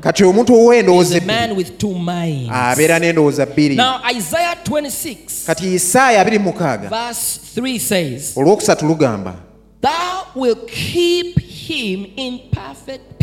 kati omuntu ow'endowooza is a man with two minds. abeera n'endowooza bbiri Now, Isaiah 26, kati isaaya 26 verse 3 says, olwokusatu lugamba Thou will keep him in perfect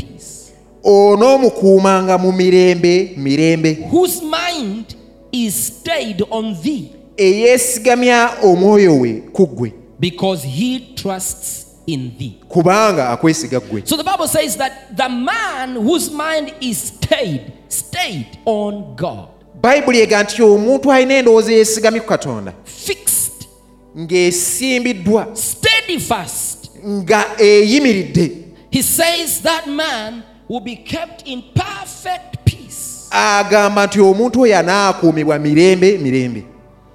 onoomukuumanga mu mirembe mirembe. Whose mind is stayed on thee, eyeesigamya omwoyo we ku ggwe. Because he trusts in thee. kubanga akwesiga ggwe. So the Bible says that the man whose mind is stayed, stayed on God, bayibuli ega nti omuntu alina endowooza eyeesigamye ku katonda fixed, ng'esimbiddwa steady fast. nga eyimiridde. He says that man will be kept in perfect peace. agamba nti omuntu oyo anaakuumibwa mirembe mirembe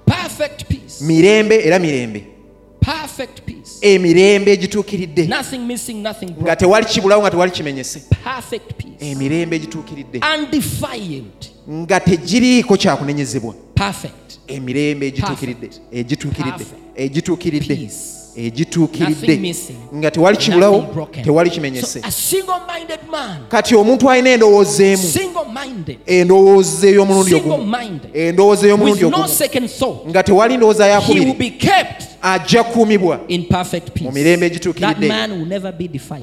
Perfect peace. mirembe era mirembe Perfect peace. emirembe egituukiridde Nothing missing, nothing nga tewali kibulawo nga tewali kimenyese Perfect peace. emirembe egituukiridde Undefiled. nga tegiriiko kyakunenyezebwa Perfect. emirembe egituukiridde egituukiridde egituukiridde Peace egituukiridde nga tewali kibulawo tewali kimenyese. kati omuntu alina endowooza emu. Endowooza ey'omulundi ogumu. Endowooza ey'omulundi ogumu. nga tewali ndowooza yakubiri ajja kukuumibwa mu mirembe egituukiridde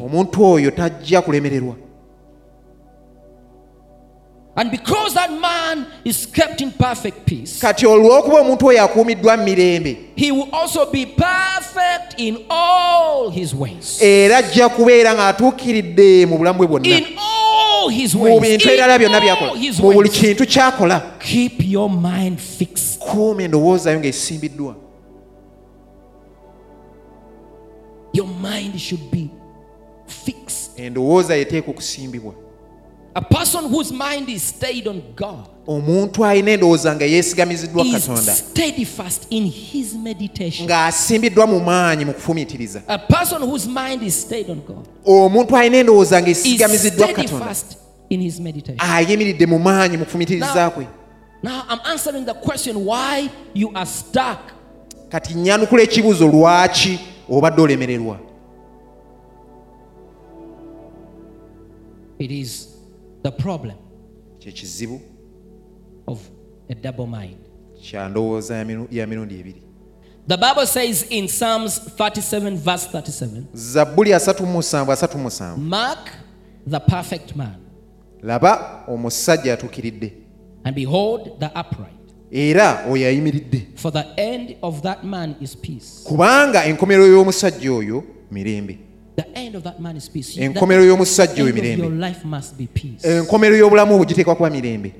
omuntu oyo tajja kulemererwa. And because that man is kept in perfect peace, kati olw'okuba omuntu oyo akuumiddwa mu mirembe he will also be perfect in all his ways. era ajja kubeera ng'atuukiridde mu bulamu bwe bwonna In all his mu ways. bintu In ebirala byonna all byakola his mu buli ways. kintu kyakola Keep your mind fixed. kuuma endowoozayo ng'esimbiddwa Your mind should be fixed. endowooza yeteeka okusimbibwa A person whose mind is stayed on God omuntu alina endowooza nga yeesigamiziddwa katonda. ng'asimbiddwa mu maanyi mu kufumiitiriza. Omuntu alina endowooza nga esigamiziddwa katonda. ayimiridde mu maanyi mu kufumiitiriza kwe. kati nnyanukula ekibuuzo lwaki obadde olemererwa? It is the problem kyekizibu of a double mind. kya ndowooza ya mirundi ebiri The Bible says in Psalms 37, verse 37, zabbuli 37 37 Mark the perfect man, laba omusajja atuukiridde And behold, the upright. era oyo ayimiridde For the end of that man is peace. kubanga enkomerero y'omusajja oyo mirembe enkomero y'omusajja oyo mirembe enkomero y'obulamu obwo giteekwa kuba mirembe.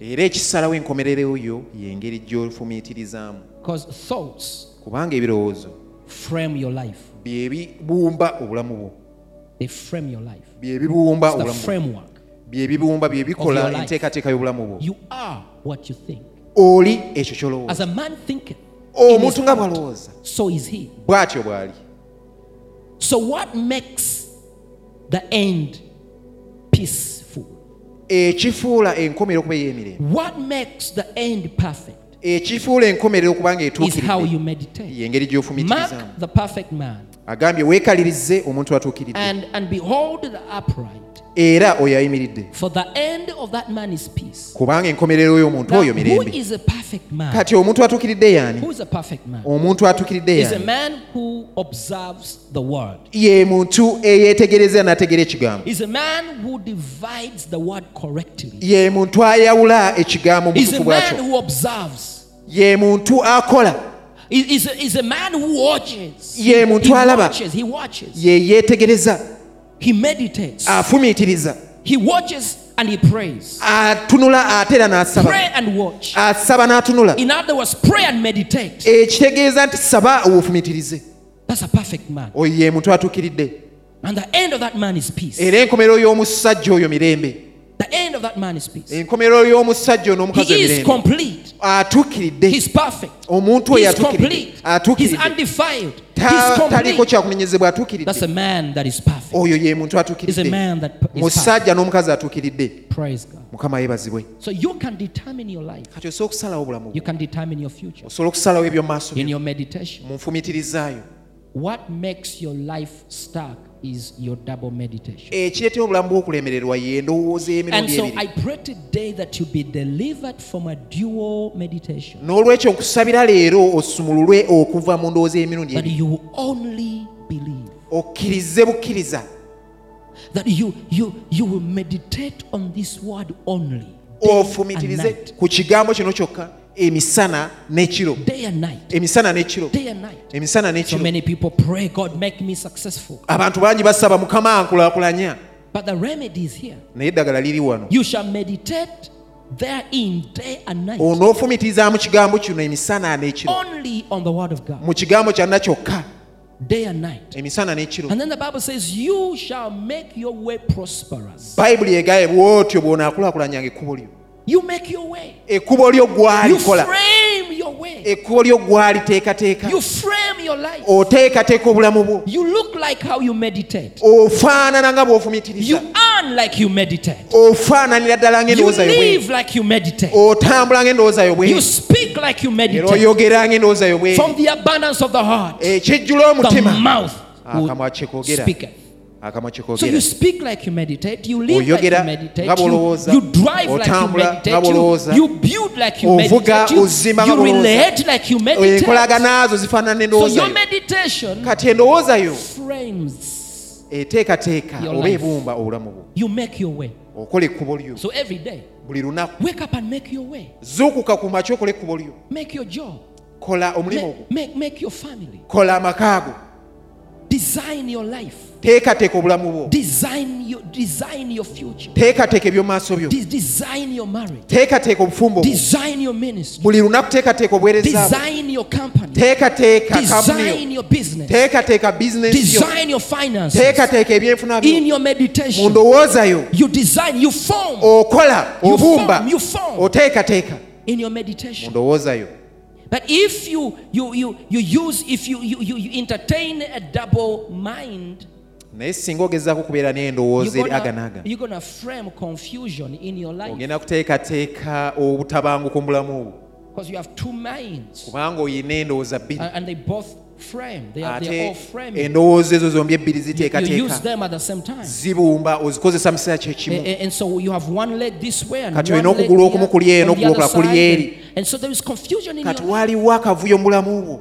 Era ekisalawo enkomerero yo yengeri gy'ofumiitirizaamu. Kubanga ebirowoozo bye bibumba obulamu bwo. Bye bibumba obulamu bye bibumba bye bikola enteekateeka y'obulamu bwo. oli ekyo kyolowooza. Oh, omuntu nga bw'alowooza bw'atyo bw'ali. So what makes the end peaceful? ekifuula enkomerero okuba ey'emirembe. Ekifuula enkomerero okuba ng'etuukirideyengeri gy'ofumiitirizamu. Agambye weekalirize omuntu atuukiridde era oyo ayimiridde kubanga enkomerero y'omuntu oyo mirembe. kati omuntu atuukiridde yani omuntu atuukiridde yani ye muntu eyeetegereza n'ategera ekigambo. Ye muntu ayawula ekigambo mu bwakyo ye muntu akola. Ye muntu alaba. ye yeetegereza. He meditates. afumiitiriza He watches and he prays. atunula ate era n'asaba Pray and watch. asaba n'atunula In other words, pray and meditate. ekitegeeza nti saba obufumiitirize That's a perfect man. oyo ye muntu atuukiridde And the end of that man is peace. era enkomerero y'omusajja oyo mirembe The end of that man is peace. enkomerero y'omusajja ono omukazi He is emirembe complete. atuukiridde He's perfect. omuntu oyo He's atuukiridde complete. He's atuukiridde undefiled. Ta- He's complete. kyakunenyezebwa That's a man that is perfect. oyo ye muntu Is a atuukiridde man that is perfect. musajja n'omukazi atuukiridde Praise God. mukama yeebazibwe So you can determine your life. kati osobola okusalawo obulamu You bwo can determine your future osobola okusalawo eby'omu maaso in your meditation. mu nfumiitirizaayo What makes your life stuck ekireetera eh, obulamu bw'okulemererwa ye n'olwekyo nkusabira leero osumululwe okuva mu ndowooza y'emirundi okkirize bukkiriza. Ofumitirize ku kigambo kino kyokka. emisana n'ekiro. Emisana n'ekiro. Emisana n'ekiro. Abantu bangi basaba mukama ankulaakulanya naye eddagala liri wano. Onoofumitizaamu kigambo kino emisana n'ekiro. Mu kigambo kyanna kyokka. Emisana n'ekiro. Bayibuli egaye bw'otyo bw'onaakulaakulanyanga ekkubo lyo. You make your way. ekkubo lyo gwalikola frame your way. ekkubo lyo gwaliteekateeka You frame your life. oteekateeka obulamu bwo You look like how you meditate. ofaanana nga You bw'ofumiitiriza earn like you meditate. ofaananira ddala You ng'endowooza yo bwe live like you meditate. otambula ng'endowooza yo bwe You speak like you era meditate. oyogera ng'endowooza yo bwe From the abundance of the heart, eh, ekijjula the omutima mouth ah, akamwa kyekoogera speak. akamwa kyekoogeraoyogera nga bwolowooza otambula zifaanana endowooza endowooza yo. eteekateeka eh, oba ebumba obulamu bwo. Okola ekkubo lyo. Buli lunaku. zuukuka ku makya okola ekkubo lyo. Kola omulimu ogwo. kola amakaago Design. Teekateeka obulamu bwo Design your, design your future. teekateeka eby'omu maaso byo design your marriage. teekateeka obufumbo bwo Design your ministry. buli lunaku teekateeka obuweereza bwo Design your company. teekateeka Design your business. teekateeka bizinesi yo Design your finances. ebyenfuna mu ndowooza yo you design, you form okola obumba form, you form. oteekateeka mu ndowooza yo But if you you you you use if you, you, you entertain a double mind, naye singa ogezaako okubeera n'endowooza eri aganaga. ogenda kuteekateeka obutabanguko mu bulamu obwo. Kubanga oyina endowooza bbiri ate endowooza ezo zombi ebbiri ziteekateeka. zibumba ozikozesa mu kiseera kyekimu kati olina okugula okumu kuli eno okugulu okula kuli eri. And kati waliwo akavuyo mubulamu bwo.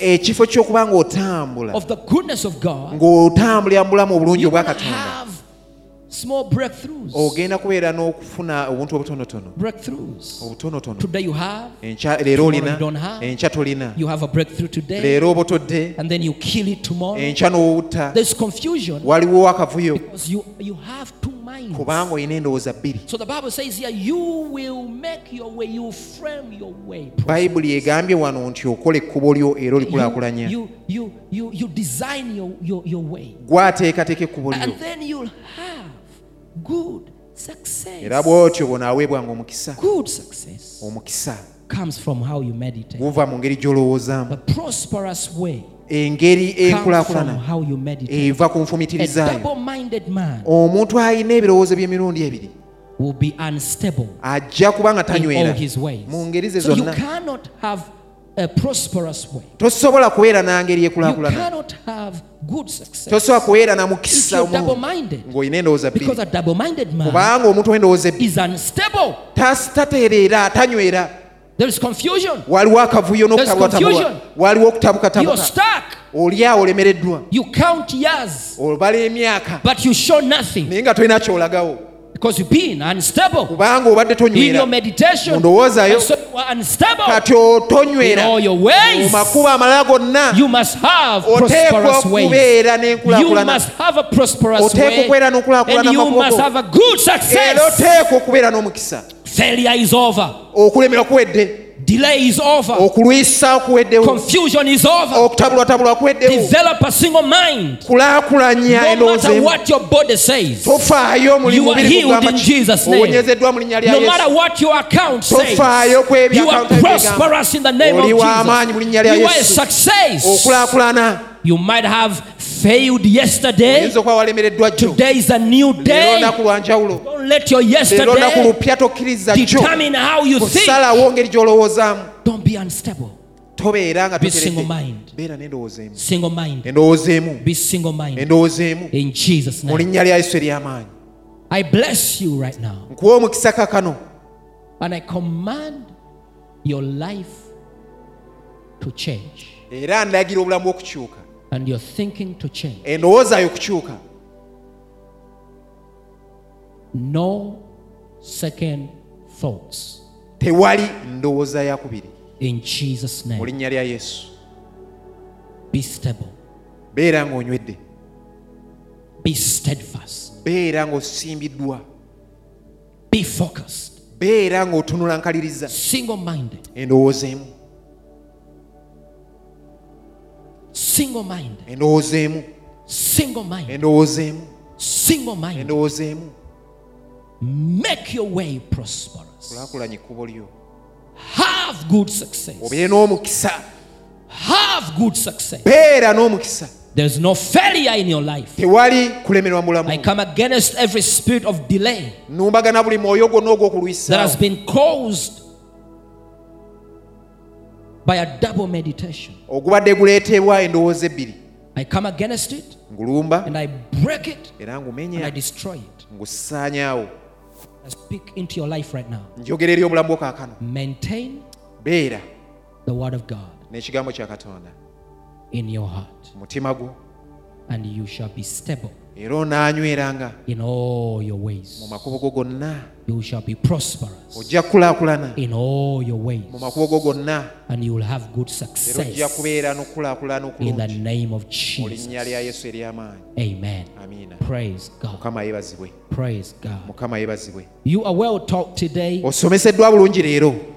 Ekifo e, ky'okuba ng'otambula. ng'otambulira mu bulamu obulungi obwa katonda small breakthroughs. ogenda kubeera n'okufuna obuntu obutonotono. Breakthroughs. obutonotono. Today you have, leero olina enkya tolina. You have a breakthrough today, leero oba otodde and then you kill it tomorrow. enkya n'owutta. There's confusion. Waliwo akavuyo because you you have two kubanga olina endowooza bbiri. So the Bible says here, you will make your way, you frame your way. bayibuli egambye wano nti okola ekkubo lyo era olikulaakulanya. You, you, you, you design your, your, your way. gwateekateeka ekkubo lyo good success. era bw'otyo bw'onaaweebwanga omukisa Good success omukisa. comes from how you meditate. guva mu ngeri gy'olowoozaamu The prosperous way engeri enkulakulana enkulaakulana eva ku nfumitirizaayo omuntu alina ebirowoozo by'emirundi ebiri will be unstable ajja kuba nga tanywera mu ngeri ze zonna tosobola kubeera nangeri ekulakulana tosobola kubeera na mukisa ng'olina endowooza kubanga omuntu endowooza tatereera tanywera waliwo akavuyo n'okutabukatabuka. waliwo okutabukatabuka. olyawo olemereddwa. Obala emyaka. Naye nga tolina kyolagawo kubanga obadde tonyweramundowoozaayo kati otonywera mu amalala gonna. Oteekwa okubeera n'enkulakulanaoteekwa okubeera n'okulaakulana era oteekwa okubeera n'omukisa. Okulemerwa kuwedde. Delay is over. okulwisa kuweddewo Confusion is over. okutabulwatabulwa kuweddewo Develop a single mind. kulaakulanya endowooza what your body says, tofaayo mu linnya lya no matter yesu what your account says, tofaayo ku you are prosperous in the name of Oli w'amaanyi mu linnya lya Jesus. You are a success. You might have failed yesterday. okuba walemereddwa Today is a new day. olunaku Don't let your olunaku yesterday lupya tokkiriza jjo determine how you think. kusalawo ngeri gy'olowoozaamu Don't be unstable. tobeera nga Be single mind. beera n'endowooza emu endowooza emu Be single minded. In Jesus' mu name. linnya lya yesu ery'amaanyi I bless you right now. And I command your life to change. And you're thinking to change. endowooza okukyuka No second thoughts. tewali ndowooza yakubiri In Jesus' mu name. linnya lya yesu Be stable. beera ng'onywedde Be steadfast. beera ng'osimbiddwa Be focused. beera ng'otunula nkaliriza Single minded. endowooza emu Single mind endowooza emu Single mind endowooza emu Single minded. endowooza emu Make your way prosperous. kulaakulanya ekkubo lyo Have good success. obeere n'omukisa Have good success. beera n'omukisa There's no failure in your life. I come against every spirit of delay that has been caused by a double meditation. ogubadde guleetebwa endowooza ebbiri. I come against it ngulumba. and I break it era and I ngumenya destroy it. ngusaanyaawo I speak into your life right now. njogera eri obulamu bwo kaakano. Maintain beera the word of God n'ekigambo kya katonda. in your heart, mu mutima gwo. And you shall be stable era onaanyweranga in all your mu ways. makubo go gonna. You shall be prosperous. Ojja kukulaakulana. In all your ways, mu makubo go gonna. and you will have good era ojja success kubeera n'okukulaakulana in the name of mu linnya Jesus. lya yesu ery'amaanyi. Amen. Praise God. mukama yeebazibwe. Praise God. mukama yeebazibwe. You are well taught today, osomeseddwa bulungi leero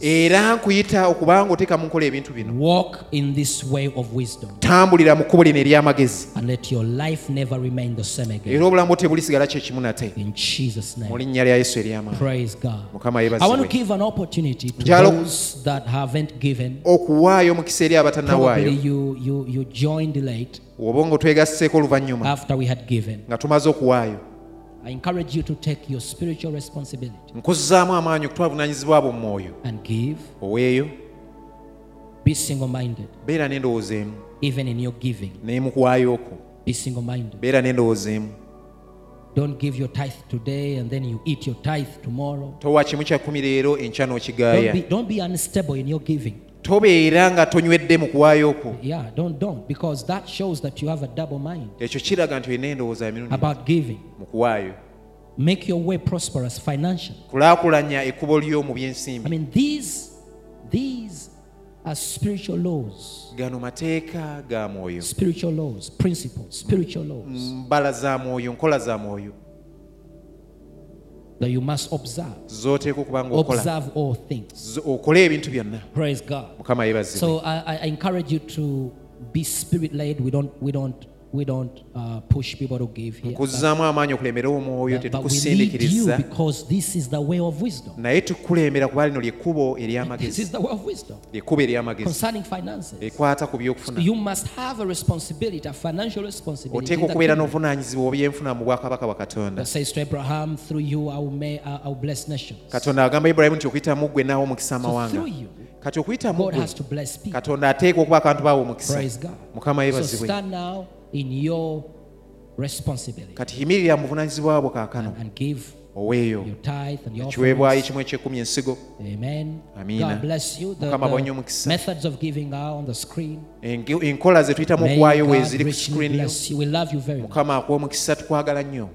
era nkuyita okuba ng'oteeka mu nkola ebintu bino. Tambulira mu kkubo lino ery'amagezi. Era obulamu tebulisigala kye kimu nate. Mu linnya lya yesu ery'amaanimukama omukisa eri abatannawaayo obonga otwegasseeko oluvannyuma. nga tumaze okuwaayo. I encourage you to take your spiritual responsibility nkuzzaamu amaanyi okutwala buvunaanyizibwa bwo mu mwoyo and give. oweeyo Be single minded, beera n'endowooza emu even in your giving. n'emukuwaayo okwo Be single minded. beera n'endowooza emu Don't give your tithe today and then you eat your tithe tomorrow. towa kimu kyakumi leero enkya Don't n'okigaaya don't be unstable in your giving. Tobeera nga tonywedde mu kuwaayo kwo Yeah, don't, don't, because that shows that you have a double mind ekyo kiraga nti olina endowooza ya mirundi about mu kuwaayo. Make your way prosperous financially. kulaakulanya ekkubo lyo mu I mean, these, these are spiritual laws, gano mateeka ga mwoyo. Spiritual laws, principles, spiritual laws. Mbala za mwoyo nkola za mwoyo that you must observe. z'oteeka okuba ngaokola Observe all things. Okole ebintu byonna Praise God. mukama So I, I- I encourage you to be spirit led. We don't, we don't, we don't uh, push people to give here. But, amaanyi okulembera omwoyo but- but we lead you because this is the way of wisdom. naye tukulembera kuba lino lyekkubo This ery'amagezi is the way of wisdom lyekkubo ery'amagezi concerning finances. ekwata ku byokufuna You must have a responsibility, a financial responsibility. oteeka in the okubeera n'obuvunaanyizibwa obyenfuna mu bwakabaka bwa katonda That says to Abraham, through you I will, may, I will bless nations. katonda agamba ibulayimu nti okuyita ggwe naawo omukisa amawanga through you, kati okuyita God ggwe has to bless people. katonda ateeka okuba akantu baawo omukisa Praise God. mukama So yeebazibwe stand now in your responsibility. Bwo kaakano and give oweeyo ekiweebwayo kimu ekyekumi ensigo. Amiinamukama bwonyo enkola ze tuyita mu okuwaayo weeziri ku screen mukama akuwa omukisa tukwagala nnyo.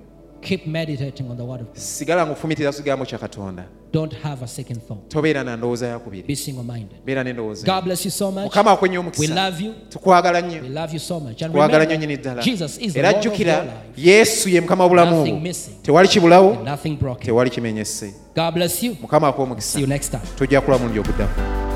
Keep meditating on the word of God. sigala ngufumitira kigambo kya katonda Don't have a second thought. tobeera na ndowooza yakubiri Be single minded. beera n'endowooza God bless you so much. mukama akwenye We omukisa love you. tukwagala We love you so much. And twagala nnyo remember, nyini ddala Jesus is the era Lord of your jjukira life. yesu ye mukama w'obulamu Nothing bwo missing. tewali kibulawo Nothing broken. tewali kimenyese God bless you. mukama akuwa See omukisa you next time. tujja kula mulundi oguddamu